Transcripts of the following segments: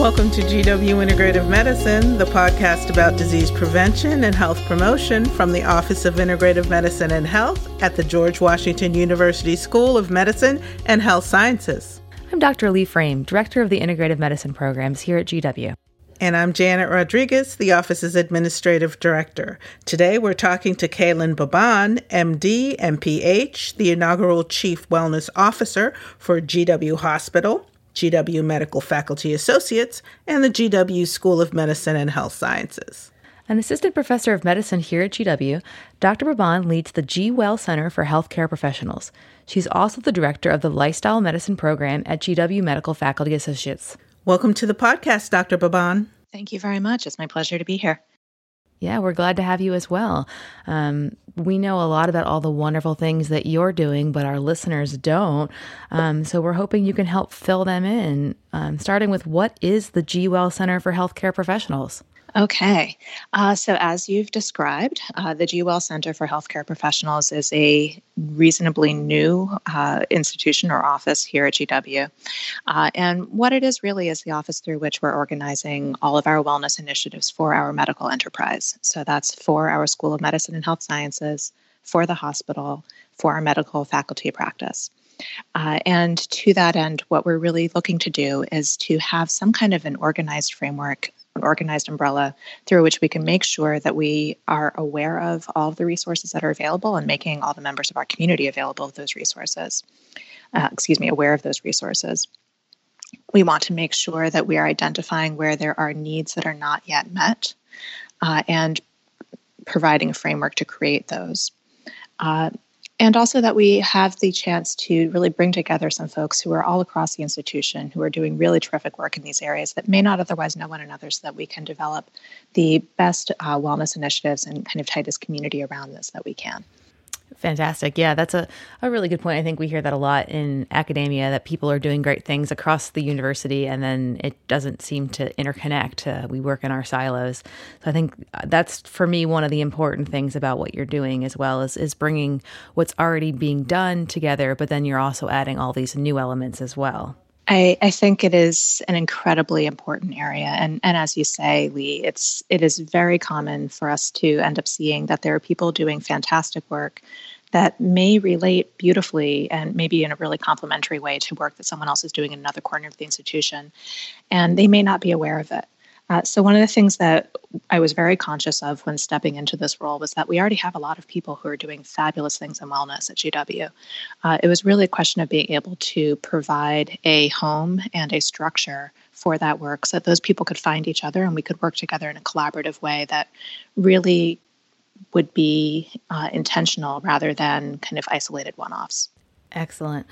Welcome to GW Integrative Medicine, the podcast about disease prevention and health promotion from the Office of Integrative Medicine and Health at the George Washington University School of Medicine and Health Sciences. I'm Dr. Lee Frame, Director of the Integrative Medicine Programs here at GW. And I'm Janet Rodriguez, the office's Administrative Director. Today we're talking to Kaylin Baban, MD, MPH, the inaugural Chief Wellness Officer for GW Hospital, GW Medical Faculty Associates, and the GW School of Medicine and Health Sciences. An assistant professor of medicine here at GW, Dr. Baban leads the G Well Center for Healthcare Professionals. She's also the director of the Lifestyle Medicine program at GW Medical Faculty Associates. Welcome to the podcast, Dr. Baban. Thank you very much. It's my pleasure to be here. Yeah, we're glad to have you as well. Um, we know a lot about all the wonderful things that you're doing, but our listeners don't. Um, so we're hoping you can help fill them in, um, starting with what is the G Well Center for Healthcare Professionals? Okay. Uh, so, as you've described, uh, the GWell Center for Healthcare Professionals is a reasonably new uh, institution or office here at GW. Uh, and what it is really is the office through which we're organizing all of our wellness initiatives for our medical enterprise. So, that's for our School of Medicine and Health Sciences, for the hospital, for our medical faculty practice. Uh, and to that end, what we're really looking to do is to have some kind of an organized framework organized umbrella through which we can make sure that we are aware of all of the resources that are available and making all the members of our community available of those resources. Uh, excuse me, aware of those resources. We want to make sure that we are identifying where there are needs that are not yet met uh, and providing a framework to create those. Uh, and also that we have the chance to really bring together some folks who are all across the institution who are doing really terrific work in these areas that may not otherwise know one another so that we can develop the best uh, wellness initiatives and kind of tightest community around this that we can. Fantastic. Yeah, that's a, a really good point. I think we hear that a lot in academia that people are doing great things across the university and then it doesn't seem to interconnect. Uh, we work in our silos. So I think uh, that's for me one of the important things about what you're doing as well is, is bringing what's already being done together, but then you're also adding all these new elements as well. I, I, think it is an incredibly important area. And, and as you say, Lee, it's it is very common for us to end up seeing that there are people doing fantastic work that may relate beautifully and maybe in a really complementary way to work that someone else is doing in another corner of the institution. And they may not be aware of it. Uh, so, one of the things that I was very conscious of when stepping into this role was that we already have a lot of people who are doing fabulous things in wellness at GW. Uh, it was really a question of being able to provide a home and a structure for that work so that those people could find each other and we could work together in a collaborative way that really would be uh, intentional rather than kind of isolated one offs. Excellent.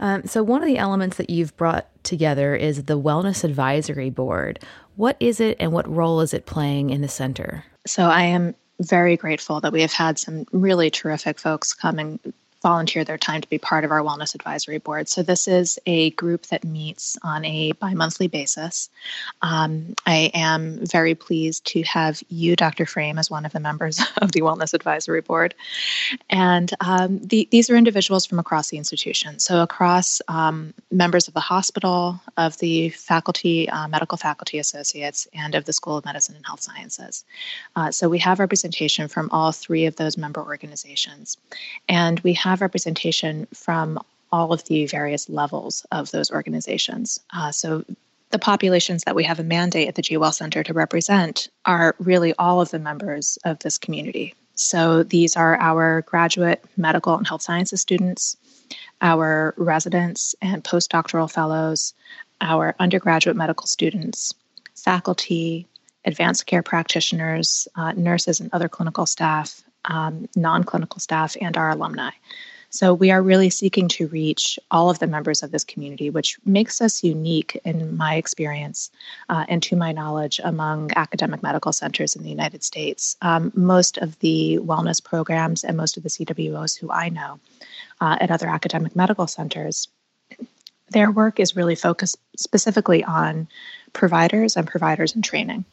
Um, so, one of the elements that you've brought together is the Wellness Advisory Board. What is it and what role is it playing in the center? So, I am very grateful that we have had some really terrific folks come and volunteer their time to be part of our wellness advisory board. So, this is a group that meets on a bi monthly basis. Um, I am very pleased to have you, Dr. Frame, as one of the members of the wellness advisory board. And um, the, these are individuals from across the institution. So, across um, members of the hospital, of the faculty, uh, medical faculty associates, and of the School of Medicine and Health Sciences. Uh, so, we have representation from all three of those member organizations. And we have have representation from all of the various levels of those organizations. Uh, so the populations that we have a mandate at the GWell Center to represent are really all of the members of this community. So these are our graduate medical and health sciences students, our residents and postdoctoral fellows, our undergraduate medical students, faculty, advanced care practitioners, uh, nurses, and other clinical staff, um, non clinical staff, and our alumni. So we are really seeking to reach all of the members of this community, which makes us unique in my experience uh, and to my knowledge among academic medical centers in the United States. Um, most of the wellness programs and most of the CWOs who I know uh, at other academic medical centers, their work is really focused specifically on providers and providers in training.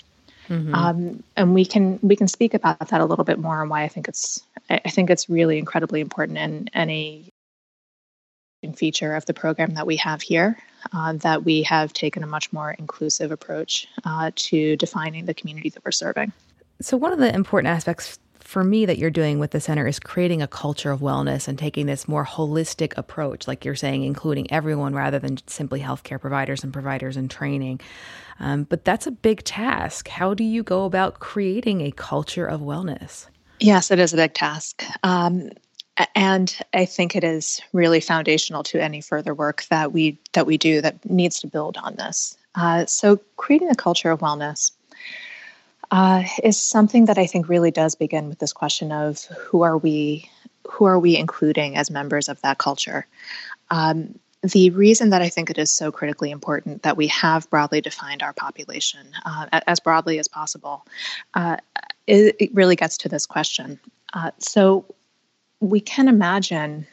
Mm-hmm. Um, and we can we can speak about that a little bit more and why I think it's I think it's really incredibly important and and a feature of the program that we have here uh, that we have taken a much more inclusive approach uh, to defining the community that we're serving. So, one of the important aspects for me that you're doing with the center is creating a culture of wellness and taking this more holistic approach, like you're saying, including everyone rather than simply healthcare providers and providers in training. Um, but that's a big task. How do you go about creating a culture of wellness? Yes, it is a big task. Um, and I think it is really foundational to any further work that we that we do that needs to build on this. Uh, so, creating a culture of wellness uh, is something that I think really does begin with this question of who are we, who are we including as members of that culture. Um, the reason that I think it is so critically important that we have broadly defined our population uh, as broadly as possible, uh, it, it, really gets to this question. Uh, so we can imagine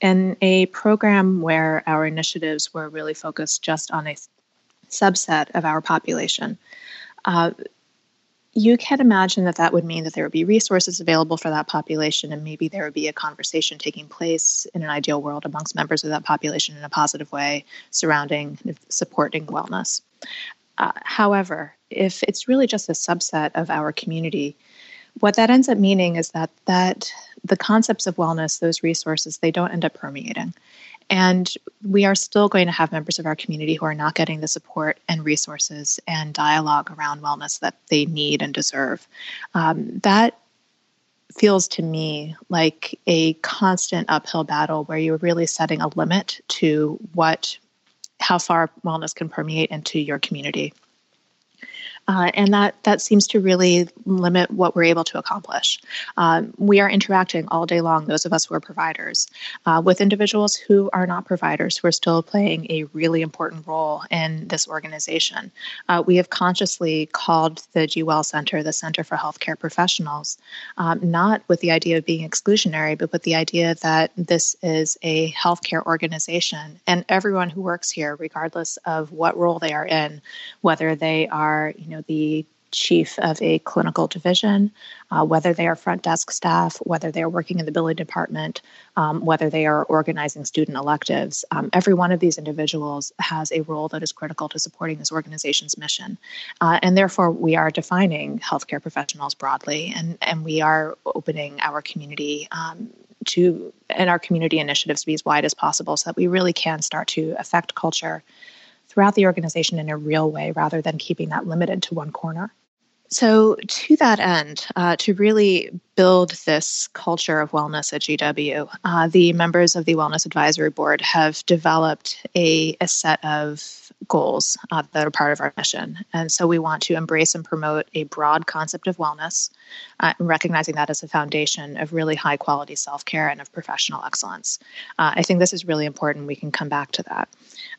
in a program where our initiatives were really focused just on a subset of our population, uh, you can imagine that that would mean that there would be resources available for that population, and maybe there would be a conversation taking place in an ideal world amongst members of that population in a positive way surrounding supporting wellness. Uh, however, if it's really just a subset of our community, what that ends up meaning is that that the concepts of wellness, those resources, they don't end up permeating. And we are still going to have members of our community who are not getting the support and resources and dialogue around wellness that they need and deserve. Um, that feels to me like a constant uphill battle where you're really setting a limit to what how far wellness can permeate into your community. Uh, and that that seems to really limit what we're able to accomplish. Um, we are interacting all day long, those of us who are providers, uh, with individuals who are not providers, who are still playing a really important role in this organization. Uh, we have consciously called the GWell Center the Center for Healthcare Professionals, um, not with the idea of being exclusionary, but with the idea that this is a healthcare organization, and everyone who works here, regardless of what role they are in, whether they are you know the chief of a clinical division, uh, whether they are front desk staff, whether they are working in the billing department, um, whether they are organizing student electives. Um, every one of these individuals has a role that is critical to supporting this organization's mission. Uh, and therefore, we are defining healthcare professionals broadly, and, and we are opening our community um, to and our community initiatives to be as wide as possible so that we really can start to affect culture throughout the organization in a real way rather than keeping that limited to one corner. So, to that end, uh, to really build this culture of wellness at GW, uh, the members of the Wellness Advisory Board have developed a, a set of goals uh, that are part of our mission. And so, we want to embrace and promote a broad concept of wellness, uh, recognizing that as a foundation of really high quality self care and of professional excellence. Uh, I think this is really important. We can come back to that.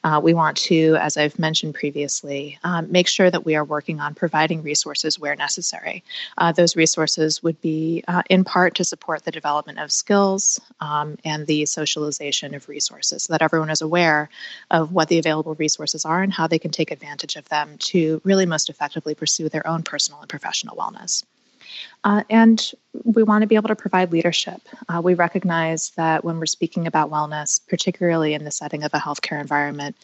Uh, we want to, as I've mentioned previously, um, make sure that we are working on providing resources where necessary. Uh, those resources would be uh, in part to support the development of skills um, and the socialization of resources so that everyone is aware of what the available resources are and how they can take advantage of them to really most effectively pursue their own personal and professional wellness. Uh, and we want to be able to provide leadership. Uh, we recognize that when we're speaking about wellness, particularly in the setting of a healthcare environment,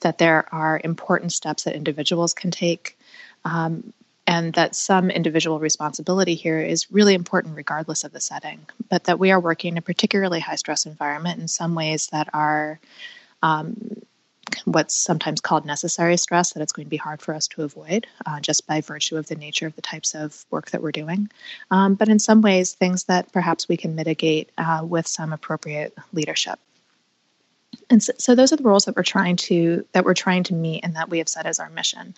that there are important steps that individuals can take. Um, and that some individual responsibility here is really important regardless of the setting, but that we are working in a particularly high stress environment in some ways that are um, what's sometimes called necessary stress that it's going to be hard for us to avoid uh, just by virtue of the nature of the types of work that we're doing. Um, but in some ways, things that perhaps we can mitigate uh, with some appropriate leadership. And so, so, those are the roles that we're trying to that we're trying to meet and that we have set as our mission.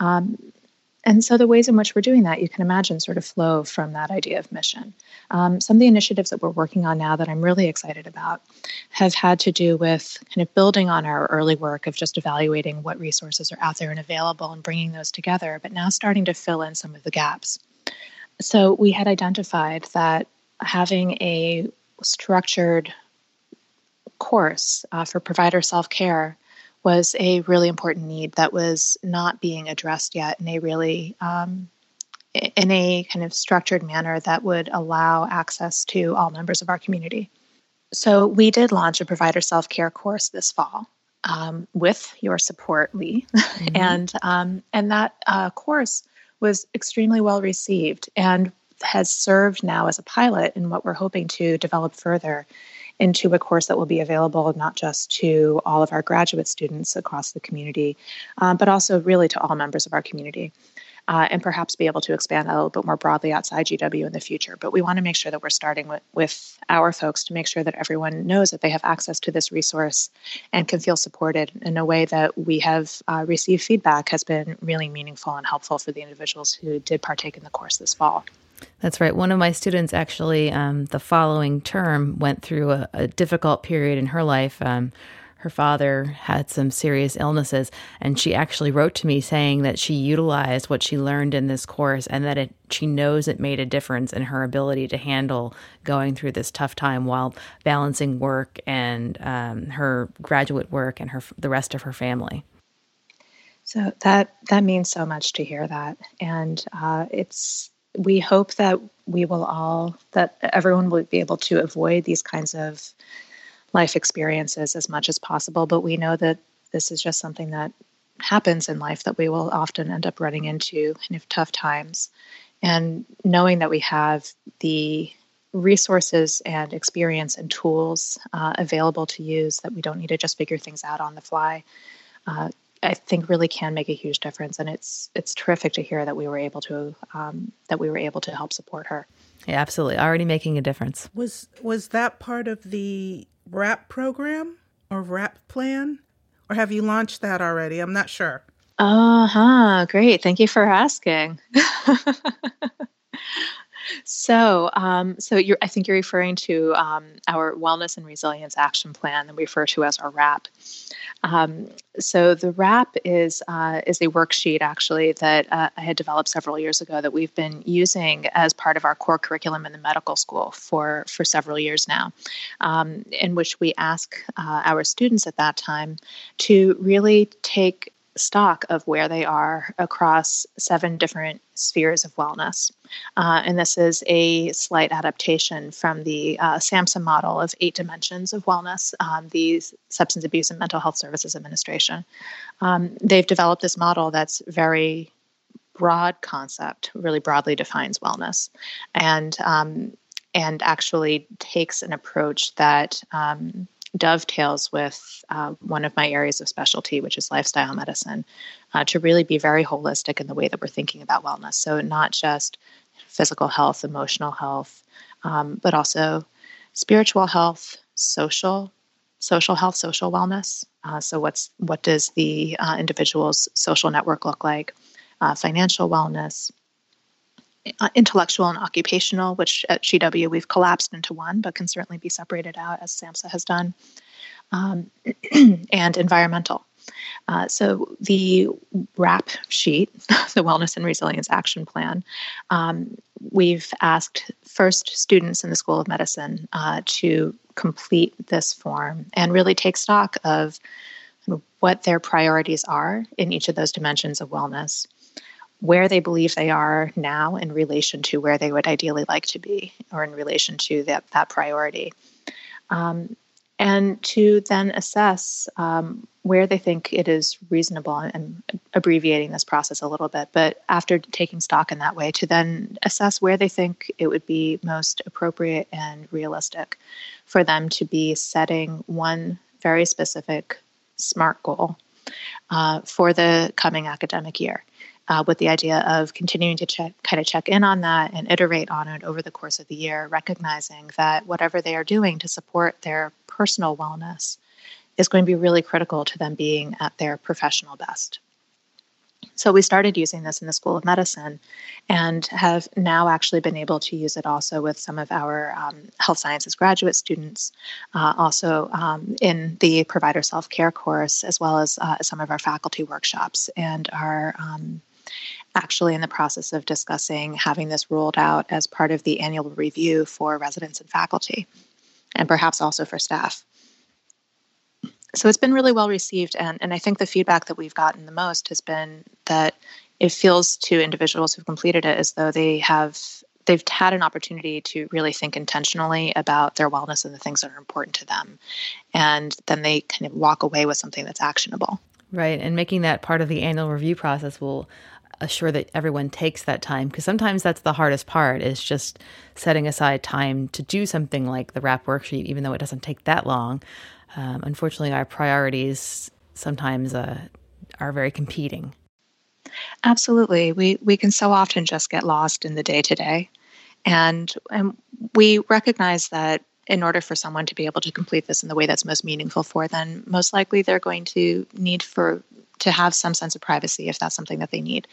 Um, and so the ways in which we're doing that, you can imagine, sort of flow from that idea of mission. Um, some of the initiatives that we're working on now that I'm really excited about have had to do with kind of building on our early work of just evaluating what resources are out there and available and bringing those together, but now starting to fill in some of the gaps. So we had identified that having a structured course uh, for provider self care was a really important need that was not being addressed yet in a really um, in a kind of structured manner that would allow access to all members of our community. So we did launch a provider self care course this fall. Um, with your support, Lee, mm-hmm. and um, and that uh, course was extremely well received and has served now as a pilot in what we're hoping to develop further into a course that will be available not just to all of our graduate students across the community, um, but also really to all members of our community uh, and perhaps be able to expand a little bit more broadly outside GW in the future. But we want to make sure that we're starting with, with our folks to make sure that everyone knows that they have access to this resource and can feel supported in a way that we have uh, received feedback has been really meaningful and helpful for the individuals who did partake in the course this fall. That's right. One of my students actually, um, the following term, went through a, a difficult period in her life. Um, her father had some serious illnesses, and she actually wrote to me saying that she utilized what she learned in this course and that it, she knows it made a difference in her ability to handle going through this tough time while balancing work and um, her graduate work and her the rest of her family. So that that means so much to hear that, and uh, it's we hope that we will all that everyone will be able to avoid these kinds of life experiences as much as possible. But we know that this is just something that happens in life that we will often end up running into in tough times. And knowing that we have the resources and experience and tools uh, available to use, that we don't need to just figure things out on the fly, uh, I think really can make a huge difference. And it's it's terrific to hear that we were able to um, that we were able to help support her. Yeah, absolutely, already making a difference. Was was that part of the WRAP program or WRAP plan? Or have you launched that already? I'm not sure. Uh huh. Great. Thank you for asking. So, um, so I think you're referring to um, our Wellness and Resilience Action Plan that we refer to as our WRAP. Um, so the WRAP is uh, is a worksheet actually that uh, I had developed several years ago that we've been using as part of our core curriculum in the medical school for for several years now, um, in which we ask uh, our students at that time to really take stock of where they are across seven different spheres of wellness. Uh, and this is a slight adaptation from the uh, SAMHSA model of eight dimensions of wellness, um, the Substance Abuse and Mental Health Services Administration. Um, they've developed this model that's very broad concept, really broadly defines wellness, and um, and actually takes an approach that um, dovetails with uh, one of my areas of specialty, which is lifestyle medicine, uh, to really be very holistic in the way that we're thinking about wellness. So, not just physical health, emotional health, um, but also spiritual health, social, social health, social wellness. Uh, so, what's what does the uh, individual's social network look like? Uh, financial wellness, intellectual and occupational, which at GW we've collapsed into one, but can certainly be separated out as SAMHSA has done, um, and environmental. Uh, so the WRAP sheet, the Wellness and Resilience Action Plan, um, we've asked first students in the School of Medicine uh, to complete this form and really take stock of what their priorities are in each of those dimensions of wellness where they believe they are now in relation to where they would ideally like to be or in relation to that, that priority. Um, and to then assess um, where they think it is reasonable and abbreviating this process a little bit but after taking stock in that way to then assess where they think it would be most appropriate and realistic for them to be setting one very specific smart goal uh, for the coming academic year uh, with the idea of continuing to check, kind of check in on that and iterate on it over the course of the year, recognizing that whatever they are doing to support their personal wellness is going to be really critical to them being at their professional best. So we started using this in the School of Medicine and have now actually been able to use it also with some of our um, health sciences graduate students, uh, also um, in the provider self care course, as well as uh, some of our faculty workshops and our um, actually in the process of discussing having this rolled out as part of the annual review for residents and faculty, and perhaps also for staff. So it's been really well received, and, and I think the feedback that we've gotten the most has been that it feels to individuals who've completed it as though they have they've had an opportunity to really think intentionally about their wellness and the things that are important to them and then they kind of walk away with something that's actionable right and making that part of the annual review process will assure that everyone takes that time because sometimes that's the hardest part is just setting aside time to do something like the wrap worksheet even though it doesn't take that long. Um, unfortunately our priorities sometimes uh, are very competing. Absolutely. We we can so often just get lost in the day to day and and we recognize that in order for someone to be able to complete this in the way that's most meaningful for them most likely they're going to need for to have some sense of privacy if that's something that they need.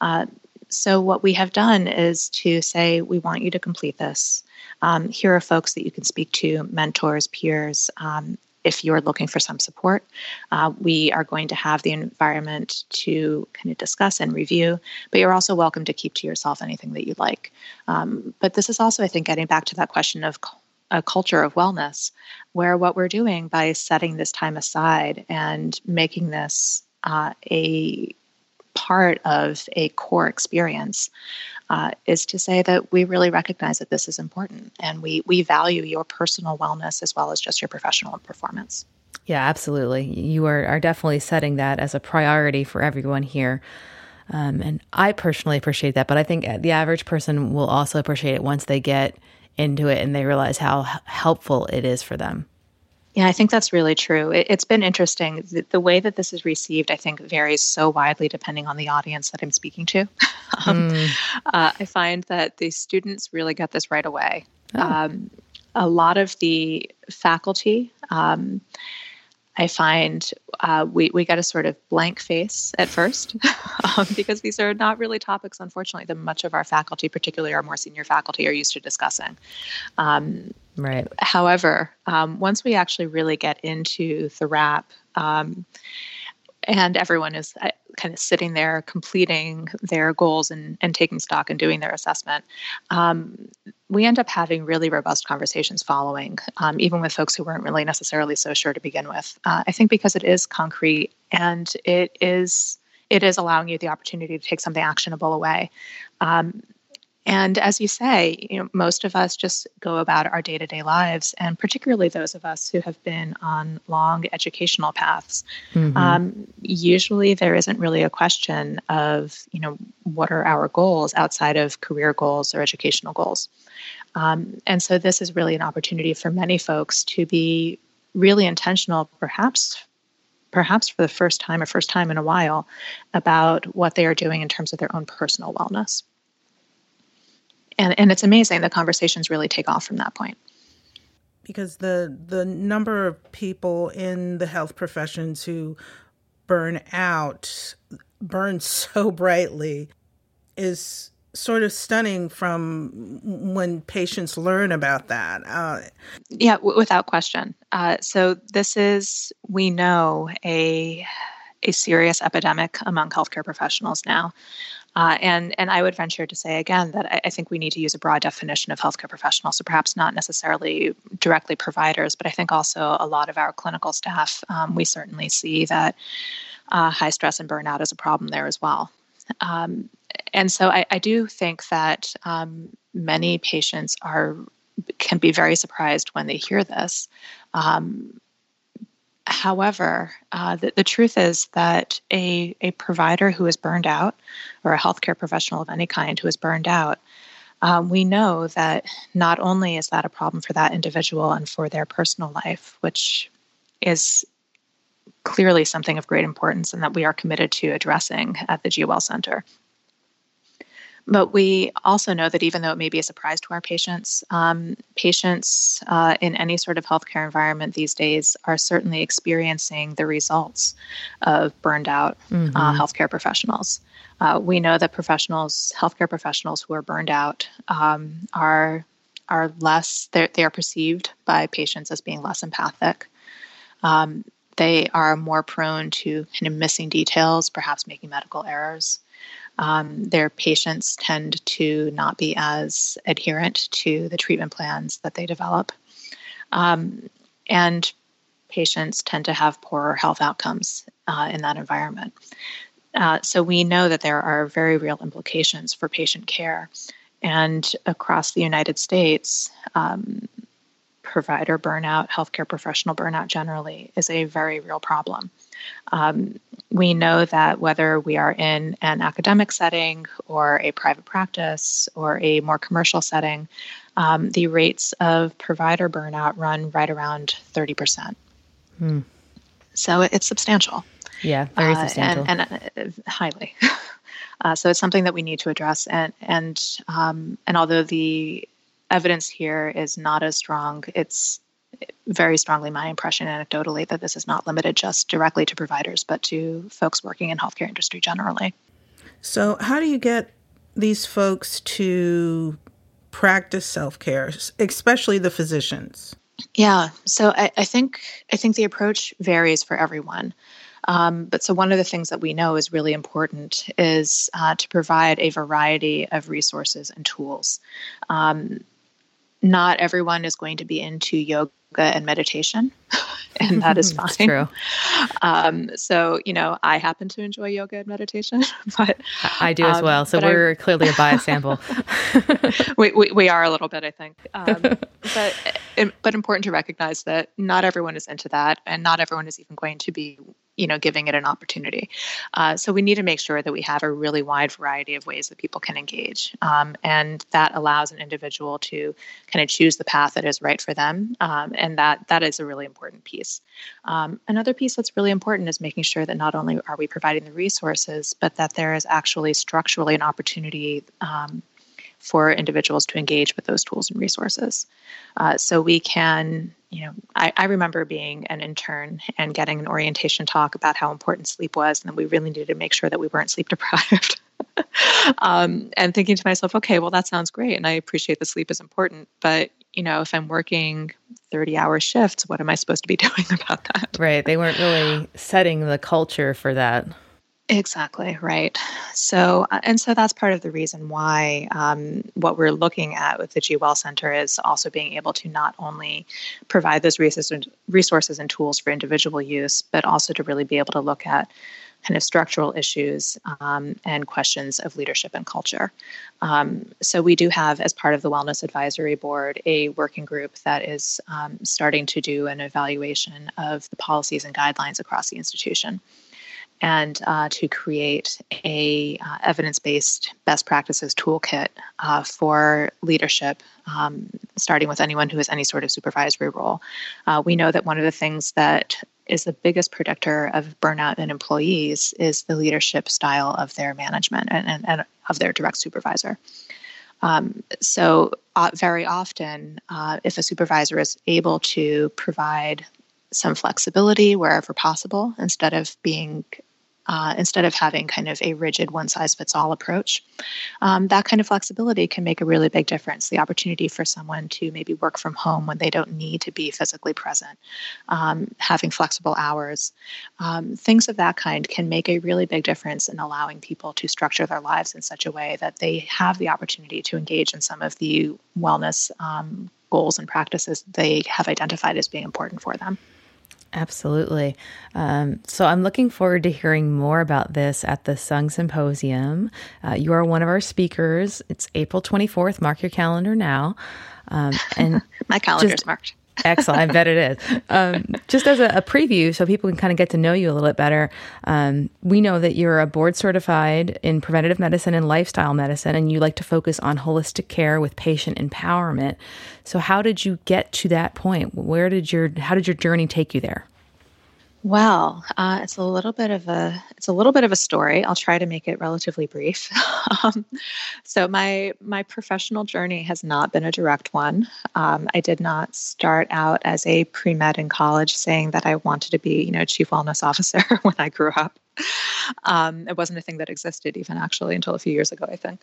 Uh, so, what we have done is to say, we want you to complete this. Um, here are folks that you can speak to, mentors, peers. Um, if you're looking for some support, uh, we are going to have the environment to kind of discuss and review, but you're also welcome to keep to yourself anything that you like. Um, but this is also, I think, getting back to that question of a culture of wellness, where what we're doing by setting this time aside and making this uh, a part of a core experience uh, is to say that we really recognize that this is important and we, we value your personal wellness as well as just your professional performance. Yeah, absolutely. You are, are definitely setting that as a priority for everyone here. Um, and I personally appreciate that, but I think the average person will also appreciate it once they get into it and they realize how helpful it is for them. Yeah, I think that's really true. It, has been interesting. The, the, way that this is received, I think, varies so widely depending on the audience that I'm speaking to. um, mm. uh, I find that the students really get this right away. Oh. Um, a lot of the faculty, um, I find uh, we, we get a sort of blank face at first um, because these are not really topics, unfortunately, that much of our faculty, particularly our more senior faculty, are used to discussing. Um, right. However, um, once we actually really get into the wrap, um, and everyone is kind of sitting there completing their goals and, and taking stock and doing their assessment um, we end up having really robust conversations following um, even with folks who weren't really necessarily so sure to begin with. Uh, i think because it is concrete and it is it is allowing you the opportunity to take something actionable away. Um, and as you say, you know, most of us just go about our day-to-day lives, and particularly those of us who have been on long educational paths. Mm-hmm. Um, usually, there isn't really a question of, you know, what are our goals outside of career goals or educational goals. Um, and so, this is really an opportunity for many folks to be really intentional, perhaps perhaps for the first time or first time in a while, about what they are doing in terms of their own personal wellness and and it's amazing the conversations really take off from that point. Because the the number of people in the health professions who burn out burn so brightly is sort of stunning from when patients learn about that. Uh, yeah w- without question. Uh, so this is we know a a serious epidemic among healthcare professionals now uh, and and I would venture to say again that I, I, think we need to use a broad definition of healthcare professionals. So perhaps not necessarily directly providers, but I think also a lot of our clinical staff. Um, we certainly see that uh, high stress and burnout is a problem there as well. Um, and so I, I, do think that um, many patients are can be very surprised when they hear this. Um, However, uh, the, the truth is that a, a provider who is burned out, or a healthcare professional of any kind who is burned out, um, we know that not only is that a problem for that individual and for their personal life, which is clearly something of great importance and that we are committed to addressing at the GWell Center. But we also know that even though it may be a surprise to our patients, um, patients uh, in any sort of healthcare environment these days are certainly experiencing the results of burned out uh, mm-hmm. uh, healthcare professionals. Uh, we know that professionals, healthcare professionals who are burned out, um, are are less. They are perceived by patients as being less empathic. Um, they are more prone to kind of missing details, perhaps making medical errors. Um, their patients tend to not be as adherent to the treatment plans that they develop. Um, and patients tend to have poorer health outcomes uh, in that environment. Uh, so we know that there are very real implications for patient care. and across the United States, um, provider burnout, healthcare professional burnout generally, is a very real problem. Um, we know that whether we are in an academic setting or a private practice or a more commercial setting, um, the rates of provider burnout run right around 30%. Hmm. So it's substantial. Yeah, very substantial. Uh, and, and uh, highly. Uh, so it's something that we need to address. And, and, um, and although the evidence here is not as strong, it's very strongly my impression anecdotally that this is not limited just directly to providers, but to folks working in healthcare industry generally. So, how do you get these folks to practice self care, especially the physicians? Yeah, so I, I, think I think the approach varies for everyone. Um, but so one of the things that we know is really important is uh, to provide a variety of resources and tools. Um, not everyone is going to be into yoga and meditation, and that is fine. true. Um, so, you know, I happen to enjoy yoga and meditation, but I do as um, well. So we're I, clearly a bias sample. we, we, we, are a little bit, I think. Um, but but important to recognize that not everyone is into that, and not everyone is even going to be you know giving it an opportunity uh, so we need to make sure that we have a really wide variety of ways that people can engage um, and that allows an individual to kind of choose the path that is right for them um, and that that is a really important piece um, another piece that's really important is making sure that not only are we providing the resources but that there is actually structurally an opportunity um, for individuals to engage with those tools and resources. Uh, so we can, you know, I, I, remember being an intern and getting an orientation talk about how important sleep was, and that we really needed to make sure that we weren't sleep deprived. um, and thinking to myself, okay, well, that sounds great, and I appreciate the sleep is important, but you know, if I'm working 30 hour shifts, what am I supposed to be doing about that? Right. They weren't really setting the culture for that. Exactly right. So, uh, and so that's part of the reason why um, what we're looking at with the G Well Center is also being able to not only provide those resources, resources and tools for individual use, but also to really be able to look at kind of structural issues um, and questions of leadership and culture. Um, so, we do have, as part of the Wellness Advisory Board, a working group that is um, starting to do an evaluation of the policies and guidelines across the institution and uh, to create a uh, evidence-based best practices toolkit uh, for leadership um, starting with anyone who has any sort of supervisory role. Uh, we know that one of the things that is the biggest predictor of burnout in employees is the leadership style of their management and, and, and of their direct supervisor. Um, so uh, very often uh, if a supervisor is able to provide some flexibility wherever possible instead of being uh, instead of having kind of a rigid one size fits all approach. Um, that kind of flexibility can make a really big difference. The opportunity for someone to maybe work from home when they don't need to be physically present, um, having flexible hours, um, things of that kind can make a really big difference in allowing people to structure their lives in such a way that they have the opportunity to engage in some of the wellness um, goals and practices they have identified as being important for them. Absolutely. Um, so I'm looking forward to hearing more about this at the Sung Symposium. Uh, you are one of our speakers. It's April 24th. Mark your calendar now. Um, and my calendar's marked. Excellent. I bet it is. Um, just as a, a, preview, so people can kind of get to know you a little bit better, um, we know that you're a board certified in preventative medicine and lifestyle medicine, and you like to focus on holistic care with patient empowerment. So, how did you get to that point? Where did your how did your journey take you there? Well, uh, it's a little bit of a it's a little bit of a story. I'll try to make it relatively brief. um, so my my professional journey has not been a direct one. Um, I did not start out as a pre med in college, saying that I wanted to be you know chief wellness officer when I grew up. Um, it wasn't a thing that existed even actually until a few years ago, I think.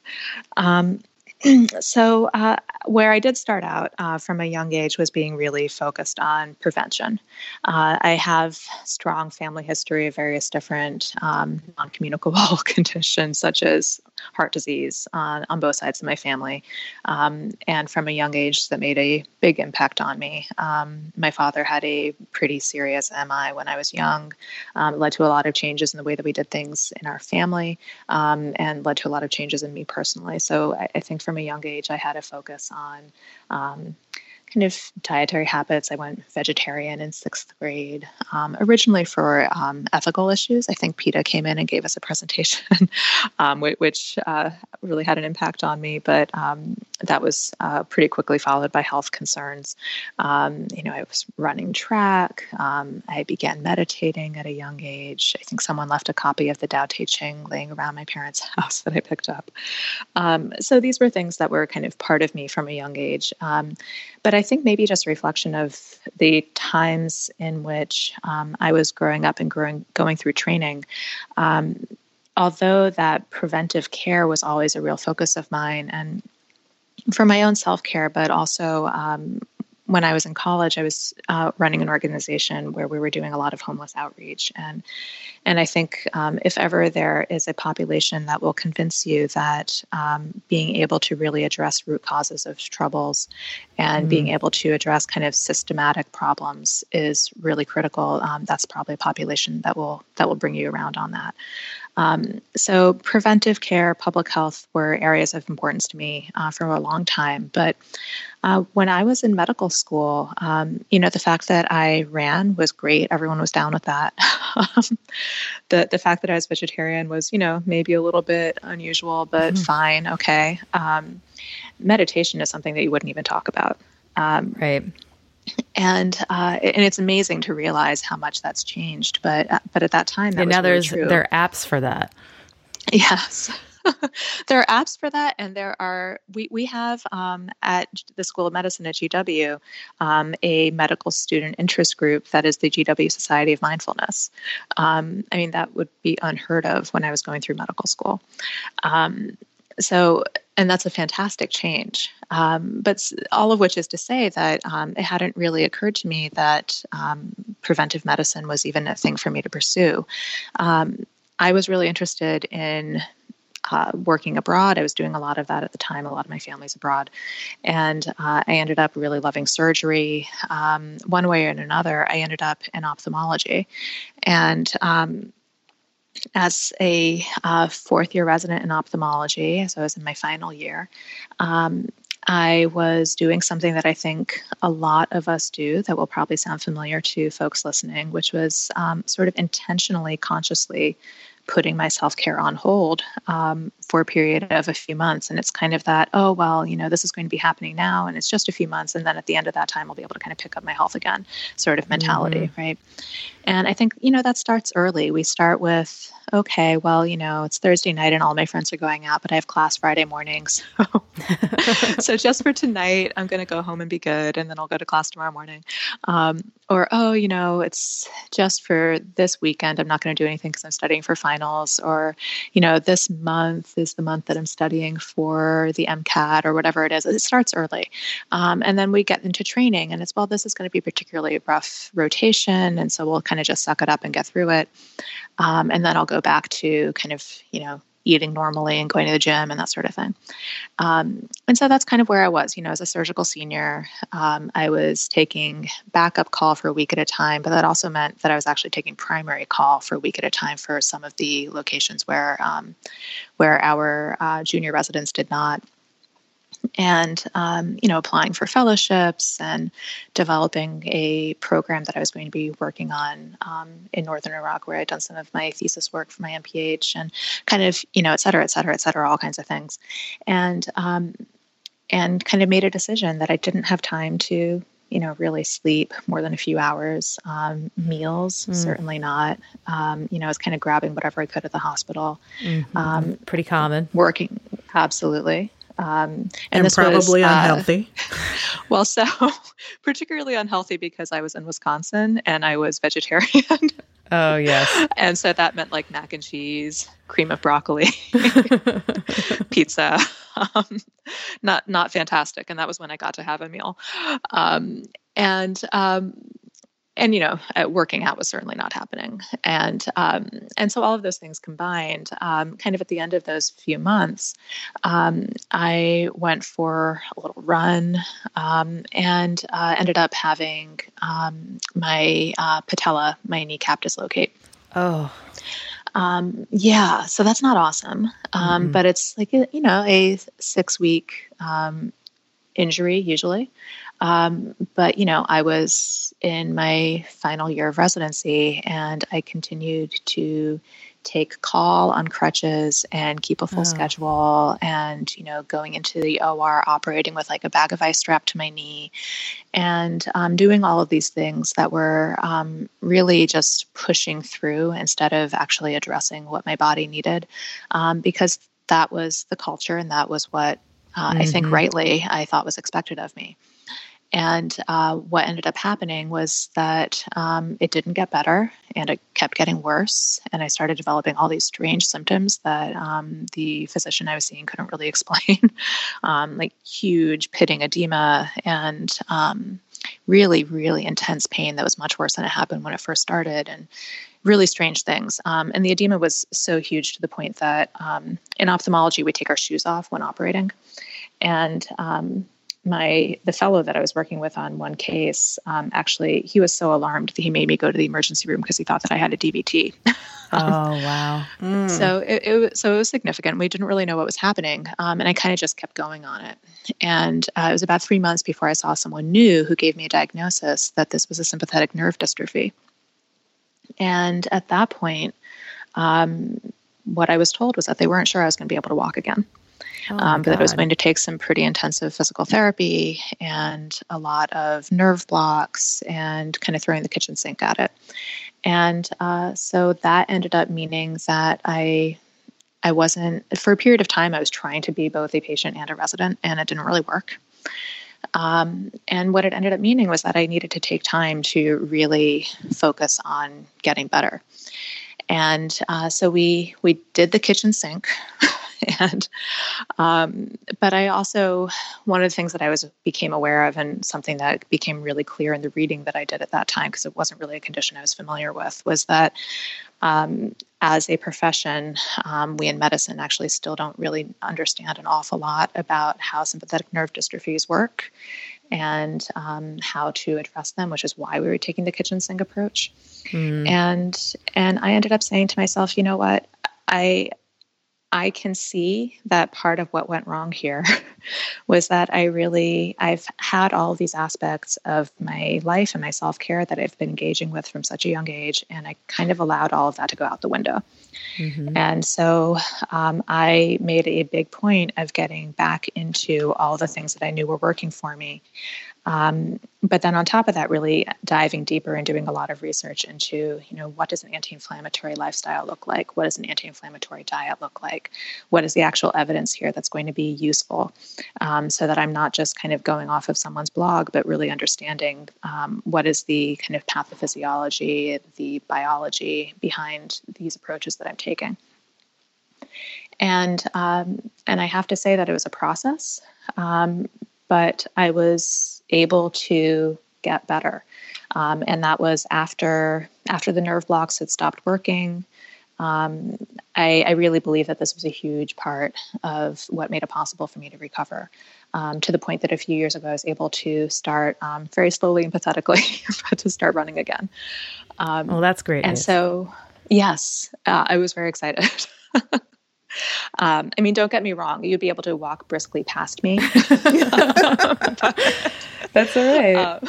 So, uh, where I did start out uh, from a young age was being really focused on prevention. Uh, I have strong family history of various different um, non-communicable conditions, such as heart disease on, on both sides of my family. Um, and from a young age, that made a big impact on me. Um, my father had a pretty serious MI when I was young, um, led to a lot of changes in the way that we did things in our family, um, and led to a lot of changes in me personally. So I, I, think from a young age, I had a focus on um, kind of dietary habits. I went vegetarian in sixth grade, um, originally for um, ethical issues. I think PETA came in and gave us a presentation, um, which uh, really had an impact on me, but um, that was uh, pretty quickly followed by health concerns. Um, you know, I was running track. Um, I began meditating at a young age. I think someone left a copy of the Tao Te Ching laying around my parents' house that I picked up. so these were things that were kind of part of me from a young age. but I think maybe just a reflection of the times in which um, I was growing up and growing, going through training. Um, although that preventive care was always a real focus of mine, and for my own self care, but also um, when I was in college, I was uh, running an organization where we were doing a lot of homeless outreach, and and I think um, if ever there is a population that will convince you that um, being able to really address root causes of troubles and mm. being able to address kind of systematic problems is really critical, um, that's probably a population that will that will bring you around on that. Um, so, preventive care, public health were areas of importance to me uh, for a long time. But uh, when I was in medical school, um, you know, the fact that I ran was great. Everyone was down with that. the the fact that I was vegetarian was, you know, maybe a little bit unusual, but mm-hmm. fine, okay. Um, meditation is something that you wouldn't even talk about. Um, right and uh, and it's amazing to realize how much that's changed. But uh, but at that time, that and now really there's true. there are apps for that. Yes. there are apps for that, and there are we we have um, at the School of Medicine at GW um, a medical student interest group that is the GW Society of Mindfulness. Um, I mean, that would be unheard of when I was going through medical school. Um, so and that's a fantastic change. Um, but all of which is to say that um, it hadn't really occurred to me that um, preventive medicine was even a thing for me to pursue. Um, I was really interested in uh, working abroad. I was doing a lot of that at the time. A lot of my family's abroad. And uh, I ended up really loving surgery. Um, one way or another, I ended up in ophthalmology. And um, as a uh, fourth year resident in ophthalmology, so I was in my final year, um, I was doing something that I think a lot of us do that will probably sound familiar to folks listening, which was um, sort of intentionally, consciously putting my self care on hold. Um, for a period of a few months. And it's kind of that, oh, well, you know, this is going to be happening now and it's just a few months. And then at the end of that time, I'll be able to kind of pick up my health again sort of mentality, mm-hmm. right? And I think, you know, that starts early. We start with, okay, well, you know, it's Thursday night and all my friends are going out, but I have class Friday mornings. So, so just for tonight, I'm going to go home and be good. And then I'll go to class tomorrow morning. Um, or, oh, you know, it's just for this weekend. I'm not going to do anything because I'm studying for finals. Or, you know, this month is the month that I'm studying for the MCAT or whatever it is. It starts early. Um, and then we get into training and it's, well, this is going to be particularly rough rotation. And so we'll kind of just suck it up and get through it. Um, and then I'll go back to kind of, you know, eating normally and going to the gym and that sort of thing. Um, and so that's kind of where I was. You know, as a surgical senior, um, I was taking backup call for a week at a time, but that also meant that I was actually taking primary call for a week at a time for some of the locations where um, where our uh, junior residents did not and um, you know applying for fellowships and developing a program that I was going to be working on um, in northern Iraq, where I'd done some of my thesis work for my MPH, and kind of you know et cetera, et cetera, et cetera, all kinds of things, and um, and kind of made a decision that I didn't have time to you know really sleep more than a few hours um, meals mm. certainly not. Um, you know i was kind of grabbing whatever i could at the hospital. Mm-hmm. um, pretty common. working absolutely um, and, and this probably was, uh, unhealthy. well, so particularly unhealthy because I was in Wisconsin and I was vegetarian. Oh yes. and so that meant like mac and cheese, cream of broccoli, pizza. Um, not not fantastic. And that was when I got to have a meal. Um, and um, and you know, uh, working out was certainly not happening, and um, and so all of those things combined, um, kind of at the end of those few months, um, I went for a little run um, and uh, ended up having um, my uh, patella, my kneecap dislocate. Oh. Um, yeah, so that's not awesome. Um, mm-hmm. But it's like, you know, a six week um, injury usually. Um, but, you know, I was in my final year of residency and I continued to take call on crutches and keep a full oh. schedule and you know going into the or operating with like a bag of ice strapped to my knee and um, doing all of these things that were um, really just pushing through instead of actually addressing what my body needed um, because that was the culture and that was what uh, mm-hmm. I think mm-hmm. rightly I thought was expected of me. And uh, what ended up happening was that um, it didn't get better and it kept getting worse. And I started developing all these strange symptoms that um, the physician I was seeing couldn't really explain um, like huge pitting edema and um, really, really intense pain that was much worse than it happened when it first started. And really strange things. Um, and the edema was so huge to the point that um, in ophthalmology, we take our shoes off when operating. And my the fellow that I was working with on one case um, actually he was so alarmed that he made me go to the emergency room because he thought that I had a DVT. um, oh wow! Mm. So it, it, so it was significant. We didn't really know what was happening, um, and I kind of just kept going on it. And uh, it was about three months before I saw someone new who gave me a diagnosis that this was a sympathetic nerve dystrophy. And at that point, um, what I was told was that they weren't sure I was going to be able to walk again. Oh um, but that it was going to take some pretty intensive physical therapy and a lot of nerve blocks and kind of throwing the kitchen sink at it. And uh, so that ended up meaning that I I wasn't for a period of time I was trying to be both a patient and a resident, and it didn't really work. Um, and what it ended up meaning was that I needed to take time to really focus on getting better. And uh, so we we did the kitchen sink. and um, but I also one of the things that I was became aware of and something that became really clear in the reading that I did at that time because it wasn't really a condition I was familiar with was that um, as a profession, um, we in medicine actually still don't really understand an awful lot about how sympathetic nerve dystrophies work and um, how to address them, which is why we were taking the kitchen sink approach. Mm. And and I ended up saying to myself, you know what, I I can see that part of what went wrong here was that I really I've had all these aspects of my life and my self-care that I've been engaging with from such a young age and I kind of allowed all of that to go out the window. Mm-hmm. And so um, I made a big point of getting back into all the things that I knew were working for me. Um, but then on top of that, really diving deeper and doing a lot of research into, you know, what does an anti-inflammatory lifestyle look like? What does an anti-inflammatory diet look like? What is the actual evidence here that's going to be useful? Um, so that I'm not just kind of going off of someone's blog, but really understanding um, what is the kind of pathophysiology, the biology behind these approaches that I'm taking. And um, and I have to say that it was a process, um, but I was able to get better. Um, and that was after after the nerve blocks had stopped working. Um, I, I, really believe that this was a huge part of what made it possible for me to recover. Um, to the point that a few years ago, I was able to start um, very slowly and pathetically, to start running again. Um, well, that's great. And news. so, yes, uh, I was very excited. Um, I mean, don't get me wrong, you'd be able to walk briskly past me. That's all right. Uh,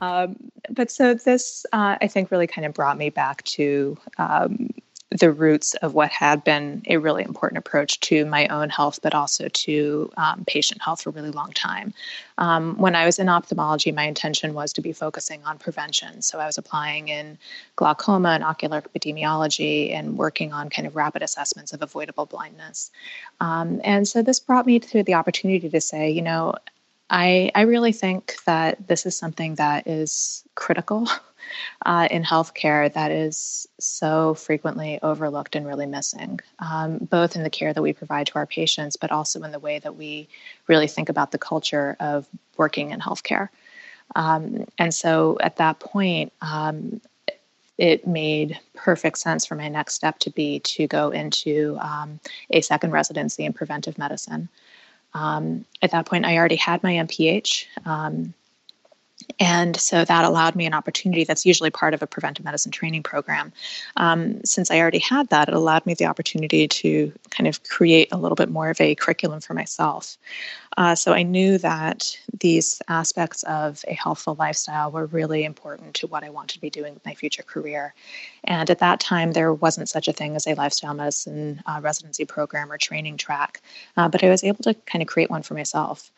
um, but so this, uh, I think, really kind of brought me back to um, the roots of what had been a really important approach to my own health, but also to um, patient health for a really long time. Um, when I was in ophthalmology, my intention was to be focusing on prevention. So I was applying in glaucoma and ocular epidemiology and working on kind of rapid assessments of avoidable blindness. Um, and so this brought me to the opportunity to say, you know, I, I really think that this is something that is critical uh, in healthcare that is so frequently overlooked and really missing, um, both in the care that we provide to our patients, but also in the way that we really think about the culture of working in healthcare. Um, and so at that point, um, it made perfect sense for my next step to be to go into um, a second residency in preventive medicine. Um, at that point, I already had my MPH. Um, and so that allowed me an opportunity that's usually part of a preventive medicine training program. Um, since I already had that, it allowed me the opportunity to kind of create a little bit more of a curriculum for myself. Uh, so I knew that these aspects of a healthful lifestyle were really important to what I wanted to be doing with my future career. And at that time, there wasn't such a thing as a lifestyle medicine uh, residency program or training track, uh, but I was able to kind of create one for myself.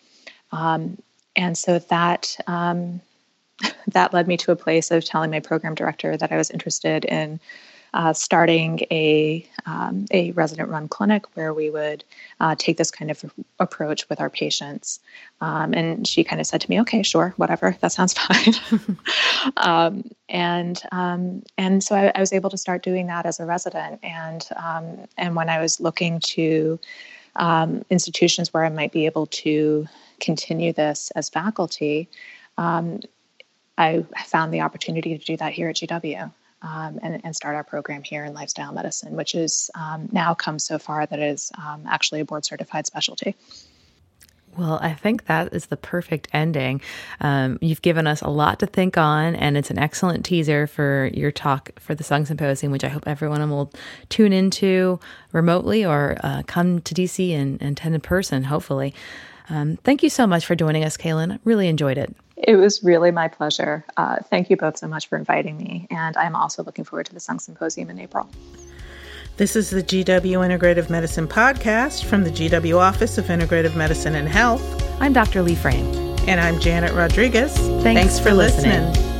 Um, and so that um, that led me to a place of telling my program director that I was interested in uh, starting a um, a resident run clinic where we would uh, take this kind of approach with our patients. Um, and she kind of said to me, "Okay, sure, whatever, that sounds fine." um, and um, and so I, I, was able to start doing that as a resident. And um, and when I was looking to um, institutions where I might be able to continue this as faculty, um, I found the opportunity to do that here at GW. Um, and, and, start our program here in lifestyle medicine, which is um, now come so far that it is um, actually a board certified specialty. Well, I think that is the perfect ending. Um, you've given us a lot to think on, and it's an excellent teaser for your talk for the Sung Symposium, which I hope everyone will tune into remotely or uh, come to DC and, and attend in person, hopefully. Um, thank you so much for joining us, Kaylan. Really enjoyed it. It was really my pleasure. Uh, thank you both so much for inviting me. And I'm also looking forward to the Sung Symposium in April. This is the GW Integrative Medicine podcast from the GW Office of Integrative Medicine and Health. I'm Dr. Leigh Frame. And I'm Janet Rodriguez. Thanks, Thanks for, for listening. listening.